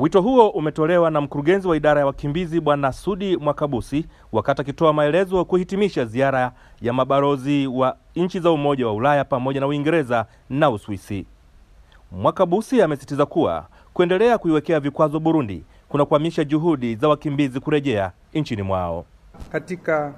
Wito huo umetolewa na mkurugenzi wa idara ya wakimbizi Bwana Sudi Mwakabusi wakati akitoa maelezo kuhitimisha ziara ya mabalozi wa nchi za Umoja wa Ulaya pamoja na Uingereza na Uswisi. Mwakabusi amesisitiza kuwa kuendelea kuiwekea vikwazo Burundi kunakwamisha juhudi za wakimbizi kurejea nchini mwao. Katika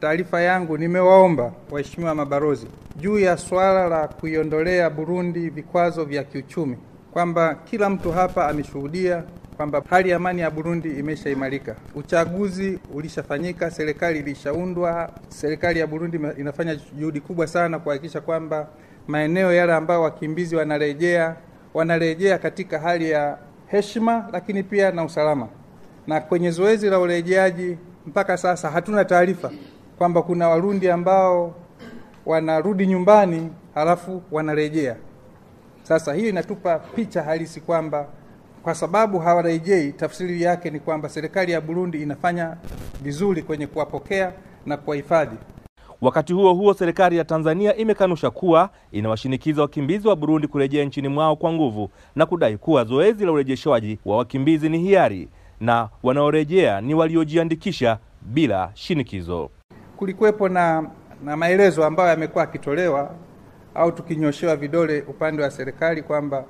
taarifa yangu nimewaomba waheshimiwa mabalozi juu ya swala la kuiondolea Burundi vikwazo vya kiuchumi, kwamba kila mtu hapa ameshuhudia kwamba hali ya amani ya Burundi imeshaimarika. Uchaguzi ulishafanyika, serikali ilishaundwa. Serikali ya Burundi inafanya juhudi kubwa sana kuhakikisha kwamba maeneo yale ambayo wakimbizi wanarejea wanarejea katika hali ya heshima, lakini pia na usalama. Na kwenye zoezi la urejeaji mpaka sasa hatuna taarifa kwamba kuna Warundi ambao wanarudi nyumbani halafu wanarejea. Sasa hiyo inatupa picha halisi kwamba kwa sababu hawarejei, tafsiri yake ni kwamba serikali ya Burundi inafanya vizuri kwenye kuwapokea na kuwahifadhi. Wakati huo huo, serikali ya Tanzania imekanusha kuwa inawashinikiza wakimbizi wa Burundi kurejea nchini mwao kwa nguvu na kudai kuwa zoezi la urejeshwaji wa wakimbizi ni hiari na wanaorejea ni waliojiandikisha bila shinikizo. Kulikuwepo na, na maelezo ambayo yamekuwa yakitolewa au tukinyoshewa vidole upande wa serikali kwamba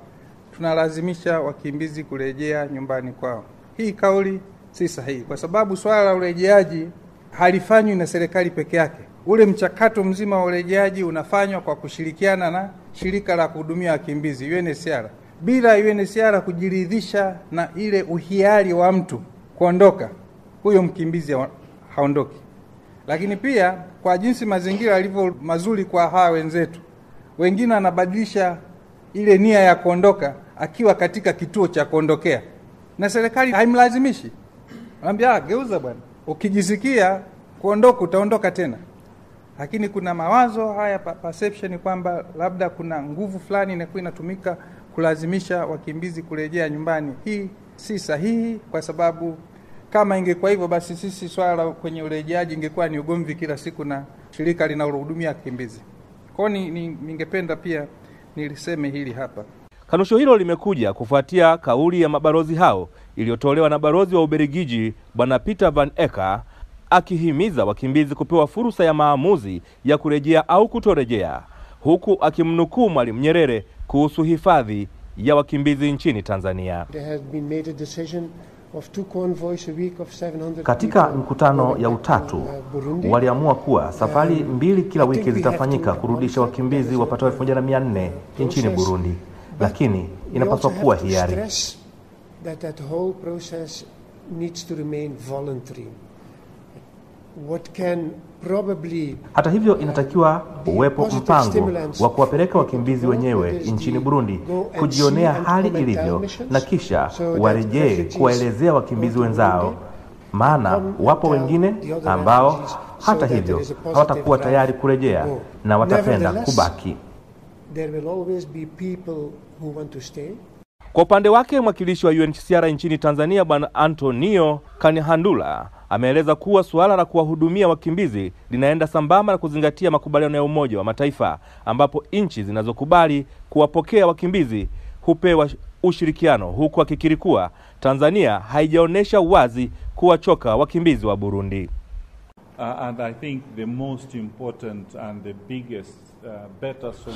tunalazimisha wakimbizi kurejea nyumbani kwao. Hii kauli si sahihi, kwa sababu swala la urejeaji halifanywi na serikali peke yake. Ule mchakato mzima wa urejeaji unafanywa kwa kushirikiana na shirika la kuhudumia wakimbizi UNHCR. Bila UNHCR kujiridhisha na ile uhiari wa mtu kuondoka, huyo mkimbizi haondoki. Lakini pia kwa jinsi mazingira yalivyo mazuri kwa hawa wenzetu, wengine wanabadilisha ile nia ya kuondoka akiwa katika kituo cha kuondokea, na serikali haimlazimishi, anambia ah, geuza bwana, ukijisikia kuondoka utaondoka tena. Lakini kuna mawazo haya perception kwamba labda kuna nguvu fulani inakuwa inatumika kulazimisha wakimbizi kurejea nyumbani. Hii si sahihi, kwa sababu kama ingekuwa hivyo, basi sisi swala kwenye urejeaji ingekuwa ni ugomvi kila siku na shirika linalohudumia wakimbizi. Kwa hiyo ni, ningependa pia niliseme hili hapa. Kanusho hilo limekuja kufuatia kauli ya mabalozi hao iliyotolewa na balozi wa Ubelgiji Bwana Peter van Eka akihimiza wakimbizi kupewa fursa ya maamuzi ya kurejea au kutorejea, huku akimnukuu Mwalimu Nyerere kuhusu hifadhi ya wakimbizi nchini Tanzania. Katika mkutano ya utatu waliamua kuwa safari mbili kila wiki zitafanyika kurudisha wakimbizi wapatao elfu moja na mia nne nchini Burundi, lakini inapaswa kuwa hiari. Hata hivyo, inatakiwa uwepo mpango wa kuwapeleka wakimbizi wenyewe nchini Burundi kujionea hali ilivyo, na kisha warejee kuwaelezea wakimbizi wenzao, maana wapo wengine ambao hata hivyo hawatakuwa tayari kurejea na watapenda kubaki. Kwa upande wake mwakilishi wa UNHCR nchini Tanzania Bwana Antonio Kanihandula ameeleza kuwa suala la kuwahudumia wakimbizi linaenda sambamba na kuzingatia makubaliano ya Umoja wa Mataifa ambapo nchi zinazokubali kuwapokea wakimbizi hupewa ushirikiano, huku akikiri kuwa Tanzania haijaonyesha wazi kuwachoka wakimbizi wa Burundi.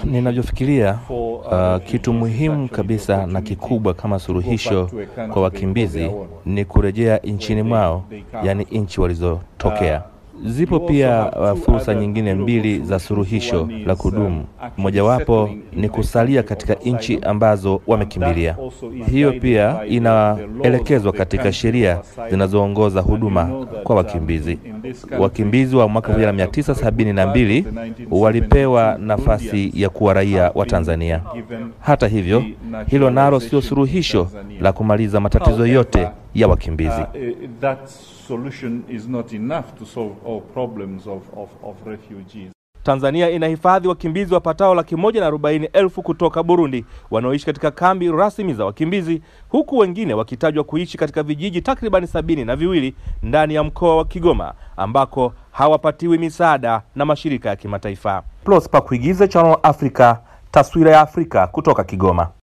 Ninavyofikiria uh, uh, kitu muhimu kabisa na kikubwa kama suluhisho kwa wakimbizi ni kurejea nchini mwao, yaani nchi walizotokea. Uh, Zipo pia uh, fursa nyingine mbili za suluhisho la kudumu. uh, Mojawapo ni kusalia katika nchi ambazo wamekimbilia. Hiyo pia inaelekezwa katika sheria zinazoongoza huduma kwa um, wakimbizi. Wakimbizi wa mwaka uh, 1972 a good part of the 1972 walipewa nafasi ya kuwa raia wa Tanzania. Hata hivyo, hilo nalo sio suluhisho la kumaliza matatizo yote ya wakimbizi. Uh, solution is not enough to solve all problems of, of, of refugees. Tanzania inahifadhi wakimbizi wapatao laki moja na arobaini elfu kutoka Burundi wanaoishi katika kambi rasmi za wakimbizi, huku wengine wakitajwa kuishi katika vijiji takribani sabini na viwili ndani ya mkoa wa Kigoma ambako hawapatiwi misaada na mashirika ya kimataifa. Prosper Kuigiza, Channel Africa, taswira ya Afrika kutoka Kigoma.